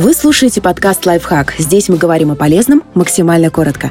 Вы слушаете подкаст «Лайфхак». Здесь мы говорим о полезном максимально коротко.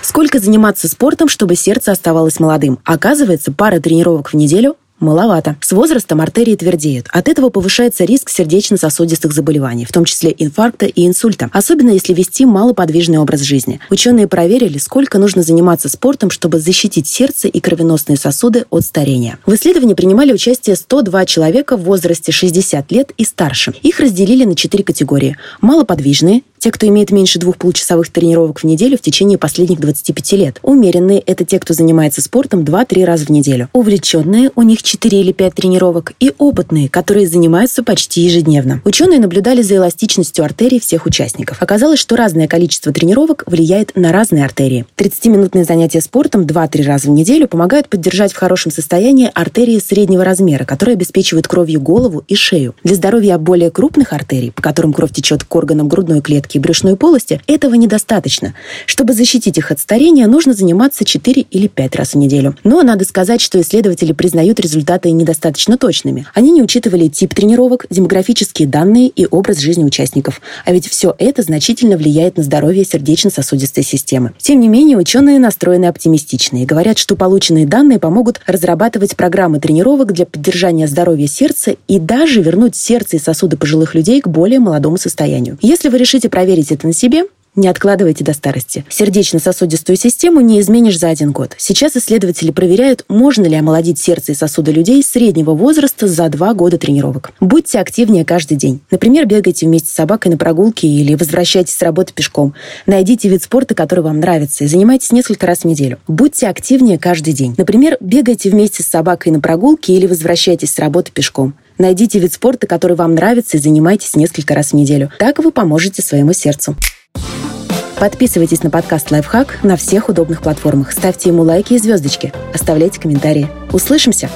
Сколько заниматься спортом, чтобы сердце оставалось молодым? Оказывается, пара тренировок в неделю Маловато. С возрастом артерии твердеют. От этого повышается риск сердечно-сосудистых заболеваний, в том числе инфаркта и инсульта, особенно если вести малоподвижный образ жизни. Ученые проверили, сколько нужно заниматься спортом, чтобы защитить сердце и кровеносные сосуды от старения. В исследовании принимали участие 102 человека в возрасте 60 лет и старше. Их разделили на четыре категории. Малоподвижные, те, кто имеет меньше двух получасовых тренировок в неделю в течение последних 25 лет. Умеренные – это те, кто занимается спортом 2-3 раза в неделю. Увлеченные – у них 4 или 5 тренировок. И опытные, которые занимаются почти ежедневно. Ученые наблюдали за эластичностью артерий всех участников. Оказалось, что разное количество тренировок влияет на разные артерии. 30-минутные занятия спортом 2-3 раза в неделю помогают поддержать в хорошем состоянии артерии среднего размера, которые обеспечивают кровью голову и шею. Для здоровья более крупных артерий, по которым кровь течет к органам грудной клетки, клетки и брюшной полости, этого недостаточно. Чтобы защитить их от старения, нужно заниматься 4 или 5 раз в неделю. Но надо сказать, что исследователи признают результаты недостаточно точными. Они не учитывали тип тренировок, демографические данные и образ жизни участников. А ведь все это значительно влияет на здоровье сердечно-сосудистой системы. Тем не менее, ученые настроены оптимистично и говорят, что полученные данные помогут разрабатывать программы тренировок для поддержания здоровья сердца и даже вернуть сердце и сосуды пожилых людей к более молодому состоянию. Если вы решите проверить это на себе, не откладывайте до старости. Сердечно-сосудистую систему не изменишь за один год. Сейчас исследователи проверяют, можно ли омолодить сердце и сосуды людей среднего возраста за два года тренировок. Будьте активнее каждый день. Например, бегайте вместе с собакой на прогулке или возвращайтесь с работы пешком. Найдите вид спорта, который вам нравится, и занимайтесь несколько раз в неделю. Будьте активнее каждый день. Например, бегайте вместе с собакой на прогулке или возвращайтесь с работы пешком. Найдите вид спорта, который вам нравится, и занимайтесь несколько раз в неделю. Так вы поможете своему сердцу. Подписывайтесь на подкаст «Лайфхак» на всех удобных платформах. Ставьте ему лайки и звездочки. Оставляйте комментарии. Услышимся!